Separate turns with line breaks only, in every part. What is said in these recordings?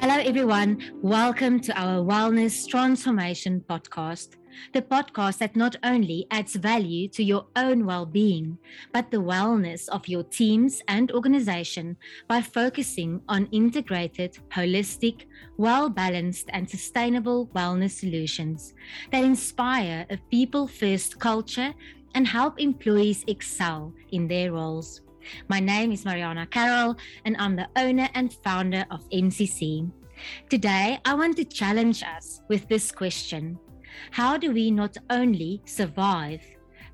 Hello, everyone. Welcome to our Wellness Transformation podcast, the podcast that not only adds value to your own well being, but the wellness of your teams and organization by focusing on integrated, holistic, well balanced, and sustainable wellness solutions that inspire a people first culture and help employees excel in their roles. My name is Mariana Carroll, and I'm the owner and founder of MCC. Today, I want to challenge us with this question How do we not only survive,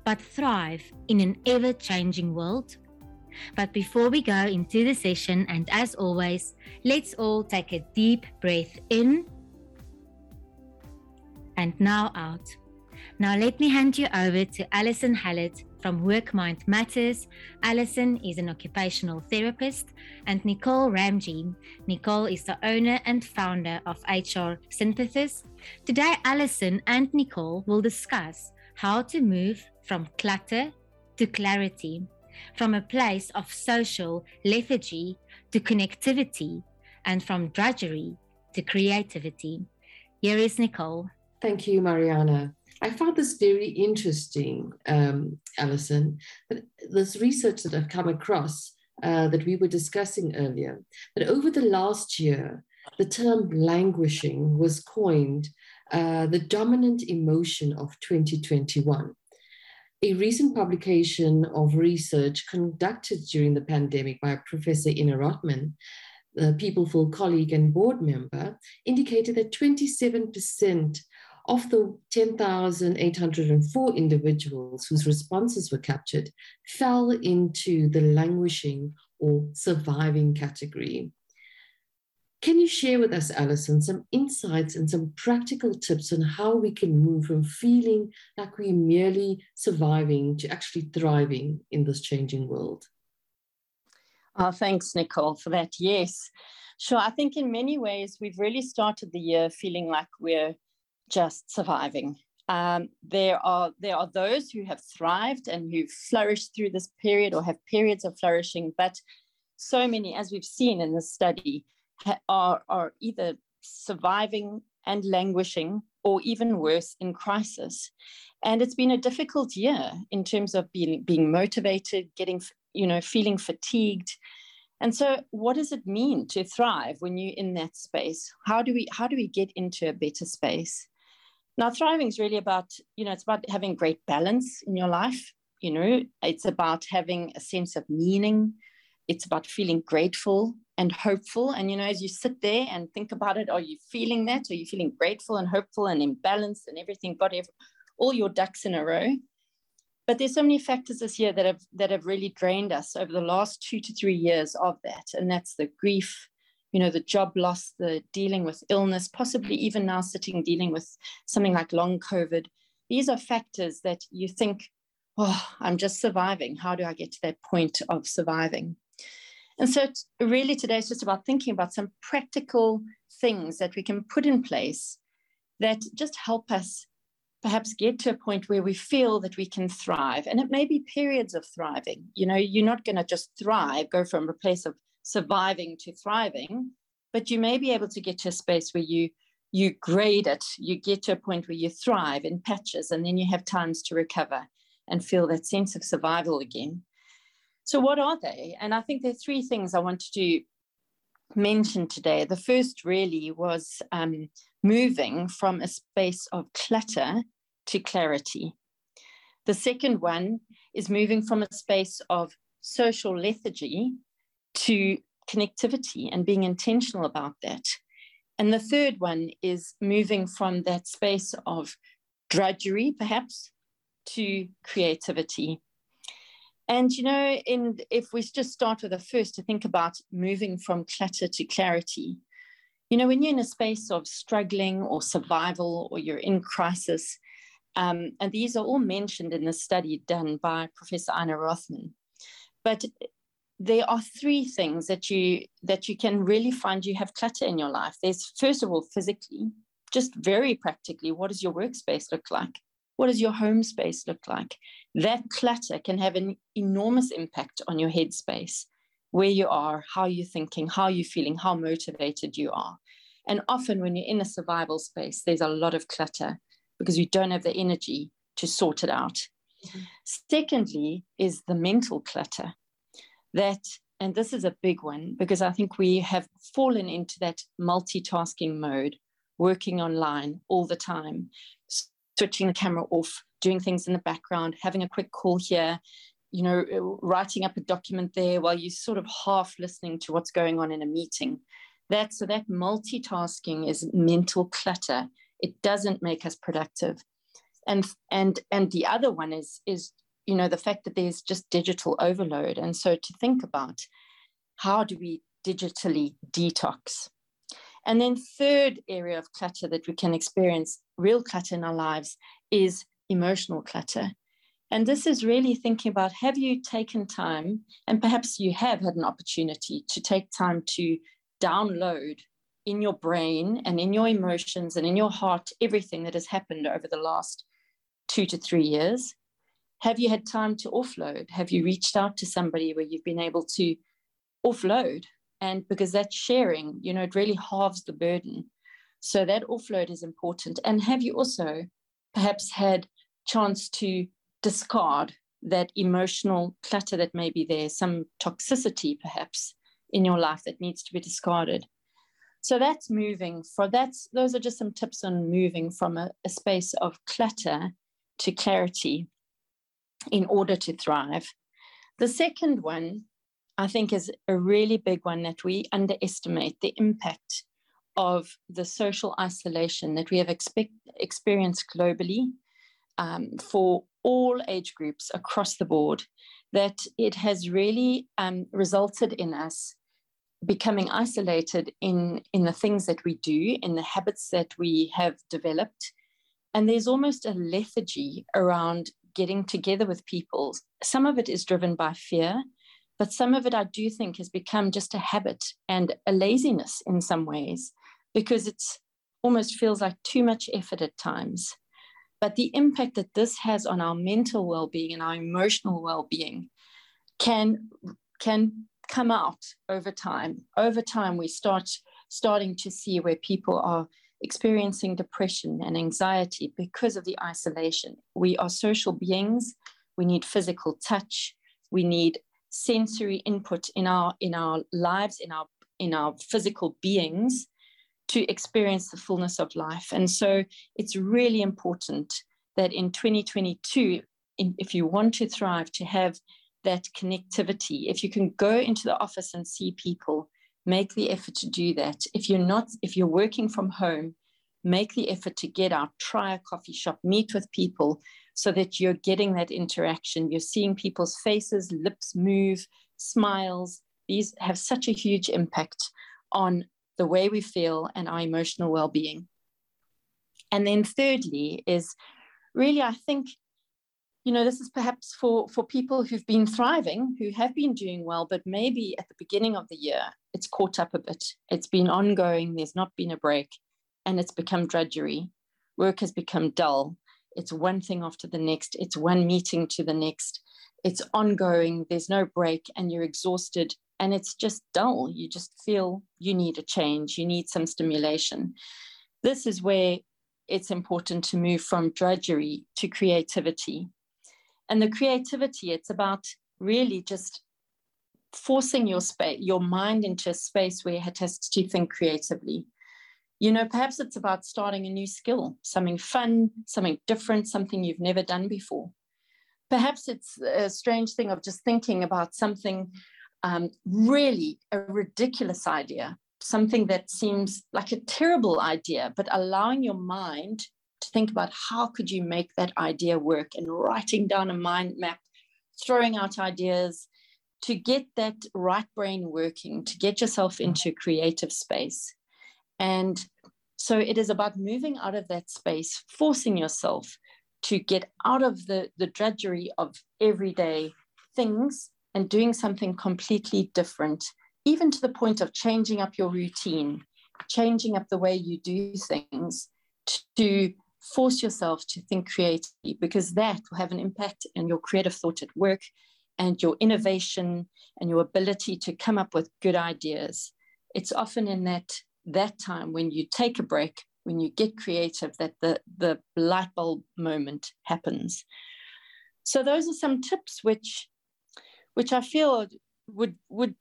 but thrive in an ever changing world? But before we go into the session, and as always, let's all take a deep breath in and now out. Now, let me hand you over to Alison Hallett from Work Mind Matters. Alison is an occupational therapist, and Nicole Ramji. Nicole is the owner and founder of HR Synthesis. Today, Alison and Nicole will discuss how to move from clutter to clarity, from a place of social lethargy to connectivity, and from drudgery to creativity. Here is Nicole.
Thank you, Mariana. I found this very interesting, um, Alison. But this research that I've come across uh, that we were discussing earlier, that over the last year, the term languishing was coined uh, the dominant emotion of 2021. A recent publication of research conducted during the pandemic by Professor Ina Rotman, the Peopleful colleague and board member, indicated that 27% of the 10,804 individuals whose responses were captured, fell into the languishing or surviving category. Can you share with us, Alison, some insights and some practical tips on how we can move from feeling like we're merely surviving to actually thriving in this changing world?
Oh, thanks, Nicole, for that. Yes. Sure. I think in many ways, we've really started the year feeling like we're just surviving. Um, there are there are those who have thrived and who flourished through this period or have periods of flourishing, but so many, as we've seen in the study, ha- are are either surviving and languishing, or even worse, in crisis. And it's been a difficult year in terms of being being motivated, getting you know feeling fatigued. And so, what does it mean to thrive when you're in that space? How do we how do we get into a better space? Now, thriving is really about, you know, it's about having great balance in your life. You know, it's about having a sense of meaning. It's about feeling grateful and hopeful. And, you know, as you sit there and think about it, are you feeling that? Are you feeling grateful and hopeful and in balance and everything, got every, all your ducks in a row? But there's so many factors this year that have that have really drained us over the last two to three years of that. And that's the grief, you know, the job loss, the dealing with illness, possibly even now sitting dealing with something like long COVID. These are factors that you think, oh, I'm just surviving. How do I get to that point of surviving? And so, really, today is just about thinking about some practical things that we can put in place that just help us perhaps get to a point where we feel that we can thrive. And it may be periods of thriving. You know, you're not going to just thrive, go from a place of surviving to thriving, but you may be able to get to a space where you you grade it, you get to a point where you thrive in patches, and then you have times to recover and feel that sense of survival again. So, what are they? And I think there are three things I wanted to mention today. The first really was um, moving from a space of clutter to clarity. The second one is moving from a space of social lethargy to connectivity and being intentional about that. And the third one is moving from that space of drudgery, perhaps, to creativity. And you know, in if we just start with the first to think about moving from clutter to clarity, you know, when you're in a space of struggling or survival or you're in crisis, um, and these are all mentioned in the study done by Professor Anna Rothman. But there are three things that you that you can really find you have clutter in your life there's first of all physically just very practically what does your workspace look like what does your home space look like that clutter can have an enormous impact on your headspace where you are, how you're thinking, how you're feeling, how motivated you are. And often when you're in a survival space, there's a lot of clutter because you don't have the energy to sort it out. Mm-hmm. Secondly, is the mental clutter that, and this is a big one because I think we have fallen into that multitasking mode, working online all the time, switching the camera off, doing things in the background, having a quick call here, you know, writing up a document there while you're sort of half listening to what's going on in a meeting. That so that multitasking is mental clutter. It doesn't make us productive. And and and the other one is is you know the fact that there's just digital overload. And so to think about how do we digitally detox? And then third area of clutter that we can experience, real clutter in our lives, is emotional clutter. And this is really thinking about have you taken time, and perhaps you have had an opportunity to take time to download in your brain and in your emotions and in your heart everything that has happened over the last two to three years? Have you had time to offload? Have you reached out to somebody where you've been able to offload? And because that's sharing, you know, it really halves the burden. So that offload is important. And have you also perhaps had chance to discard that emotional clutter that may be there, some toxicity perhaps in your life that needs to be discarded. So that's moving for that's those are just some tips on moving from a, a space of clutter to clarity in order to thrive. The second one, I think, is a really big one that we underestimate the impact of the social isolation that we have expect, experienced globally um, for all age groups across the board, that it has really um, resulted in us becoming isolated in, in the things that we do, in the habits that we have developed. And there's almost a lethargy around getting together with people. Some of it is driven by fear, but some of it I do think has become just a habit and a laziness in some ways because it's almost feels like too much effort at times. But the impact that this has on our mental well-being and our emotional well-being can can come out over time. Over time, we start starting to see where people are experiencing depression and anxiety because of the isolation. We are social beings. We need physical touch. We need sensory input in our in our lives, in our in our physical beings to experience the fullness of life. And so it's really important that in 2022, in, if you want to thrive, to have that connectivity. If you can go into the office and see people, make the effort to do that. If you're not, if you're working from home, make the effort to get out, try a coffee shop, meet with people so that you're getting that interaction. You're seeing people's faces, lips move, smiles. These have such a huge impact on the way we feel and our emotional well being. And then, thirdly, is really, I think, you know, this is perhaps for, for people who've been thriving, who have been doing well, but maybe at the beginning of the year, it's caught up a bit. It's been ongoing, there's not been a break, and it's become drudgery. Work has become dull. It's one thing after the next, it's one meeting to the next. It's ongoing, there's no break, and you're exhausted and it's just dull. You just feel you need a change, you need some stimulation. This is where it's important to move from drudgery to creativity. And the creativity, it's about really just forcing your space, your mind into a space where it has to think creatively. You know, perhaps it's about starting a new skill, something fun, something different, something you've never done before. Perhaps it's a strange thing of just thinking about something um, really a ridiculous idea, something that seems like a terrible idea, but allowing your mind to think about how could you make that idea work and writing down a mind map, throwing out ideas to get that right brain working, to get yourself mm. into creative space. And so it is about moving out of that space, forcing yourself to get out of the, the drudgery of everyday things and doing something completely different, even to the point of changing up your routine, changing up the way you do things to force yourself to think creatively, because that will have an impact on your creative thought at work and your innovation and your ability to come up with good ideas. It's often in that that time when you take a break, when you get creative, that the, the light bulb moment happens. So those are some tips which which I feel would would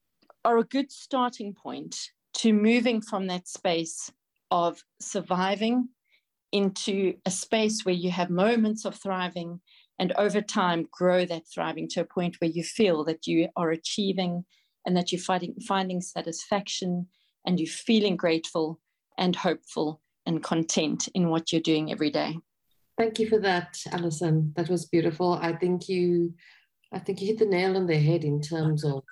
are a good starting point to moving from that space of surviving into a space where you have moments of thriving and over time grow that thriving to a point where you feel that you are achieving and that you're finding, finding satisfaction and you're feeling grateful and hopeful and content in what you're doing every day.
Thank you for that, Alison. That was beautiful. I think you I think you hit the nail on the head in terms of,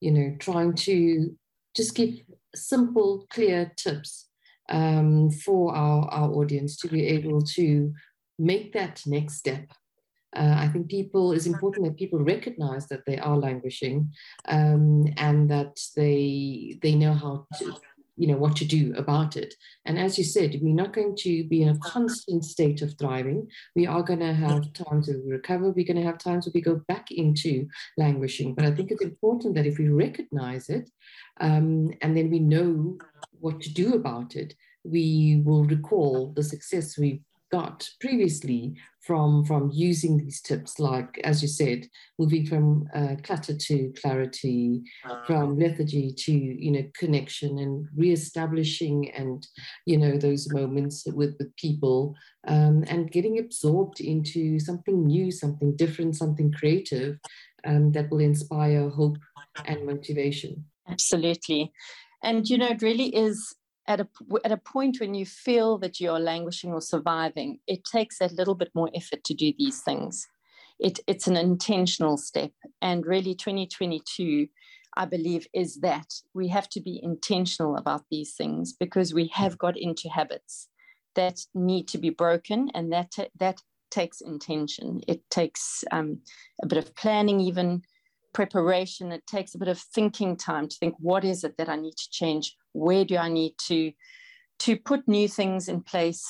you know, trying to just give simple, clear tips um, for our, our audience to be able to make that next step. Uh, I think people it's important that people recognize that they are languishing um, and that they they know how to you know what to do about it. And as you said we're not going to be in a constant state of thriving. We are going to have times where we recover. We're going to have times where we go back into languishing. But i think it's important that if we recognize it um, and then we know what to do about it we will recall the success we've got previously from from using these tips like as you said moving from uh, clutter to clarity from lethargy to you know connection and reestablishing and you know those moments with with people um, and getting absorbed into something new something different something creative um, that will inspire hope and motivation.
Absolutely and you know it really is at a at a point when you feel that you're languishing or surviving, it takes a little bit more effort to do these things. It, it's an intentional step, and really, 2022, I believe, is that we have to be intentional about these things because we have got into habits that need to be broken, and that that takes intention. It takes um, a bit of planning, even preparation. It takes a bit of thinking time to think what is it that I need to change? Where do I need to to put new things in place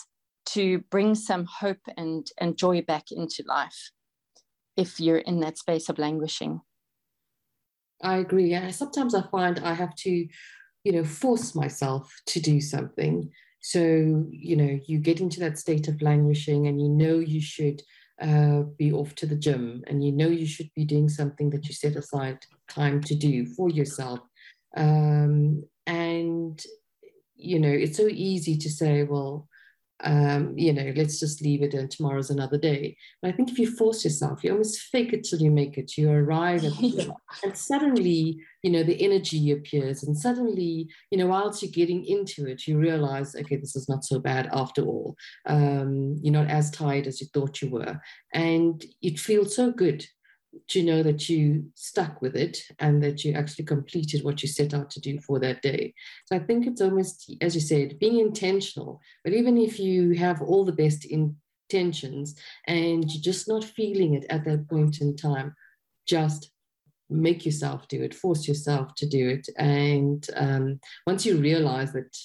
to bring some hope and, and joy back into life if you're in that space of languishing?
I agree. Yeah, sometimes I find I have to, you know, force myself to do something. So, you know, you get into that state of languishing and you know you should uh, be off to the gym and you know you should be doing something that you set aside time to do for yourself. Um, and, you know, it's so easy to say, well, um, you know, let's just leave it and tomorrow's another day. But I think if you force yourself, you almost fake it till you make it. You arrive at the and suddenly, you know, the energy appears, and suddenly, you know, whilst you're getting into it, you realize, okay, this is not so bad after all. Um, you're not as tired as you thought you were, and it feels so good to know that you stuck with it and that you actually completed what you set out to do for that day. So I think it's almost, as you said, being intentional. But even if you have all the best intentions and you're just not feeling it at that point in time, just make yourself do it, force yourself to do it. And um, once you realize that,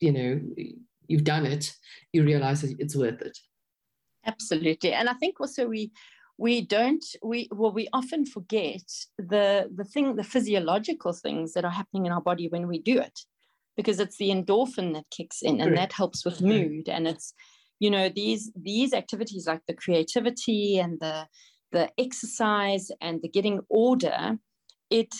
you know, you've done it, you realize that it's worth it.
Absolutely. And I think also we we don't we well we often forget the the thing the physiological things that are happening in our body when we do it because it's the endorphin that kicks in and that helps with mm-hmm. mood and it's you know these these activities like the creativity and the the exercise and the getting order it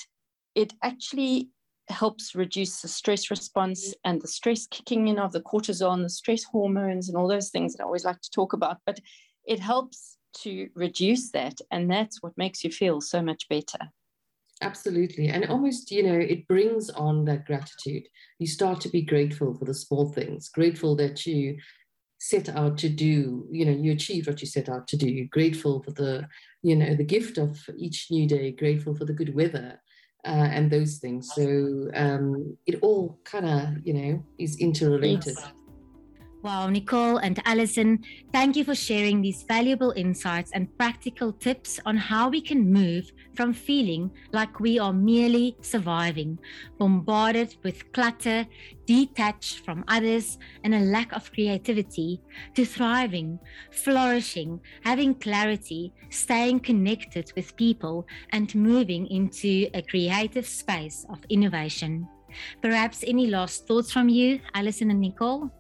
it actually helps reduce the stress response mm-hmm. and the stress kicking in of the cortisol and the stress hormones and all those things that I always like to talk about but it helps to reduce that. And that's what makes you feel so much better.
Absolutely. And almost, you know, it brings on that gratitude. You start to be grateful for the small things, grateful that you set out to do, you know, you achieved what you set out to do, grateful for the, you know, the gift of each new day, grateful for the good weather. Uh, and those things. So um, it all kind of, you know, is interrelated. Yes.
Wow, Nicole and Alison, thank you for sharing these valuable insights and practical tips on how we can move from feeling like we are merely surviving, bombarded with clutter, detached from others, and a lack of creativity, to thriving, flourishing, having clarity, staying connected with people, and moving into a creative space of innovation. Perhaps any last thoughts from you, Alison and Nicole?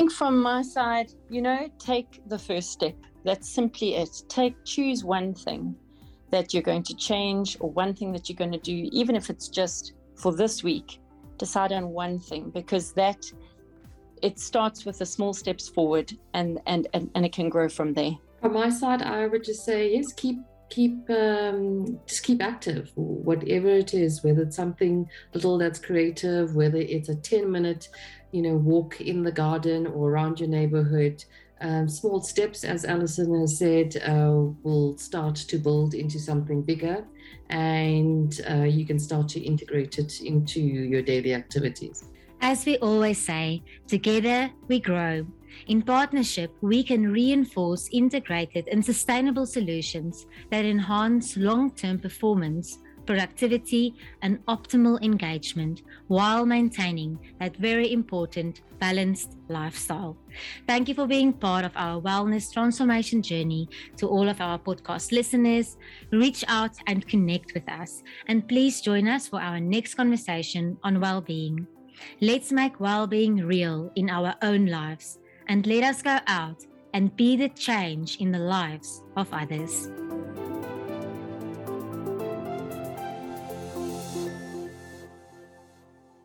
Think from my side, you know, take the first step. That's simply it. Take choose one thing that you're going to change or one thing that you're going to do, even if it's just for this week. Decide on one thing because that it starts with the small steps forward and and and, and it can grow from there.
From my side, I would just say yes, keep keep um, just keep active whatever it is whether it's something little that's creative whether it's a 10 minute you know, walk in the garden or around your neighborhood. Um, small steps, as Alison has said, uh, will start to build into something bigger, and uh, you can start to integrate it into your daily activities.
As we always say, together we grow. In partnership, we can reinforce integrated and sustainable solutions that enhance long term performance productivity, and optimal engagement while maintaining that very important balanced lifestyle. Thank you for being part of our wellness transformation journey. To all of our podcast listeners, reach out and connect with us. And please join us for our next conversation on well being. Let's make well being real in our own lives and let us go out and be the change in the lives of others.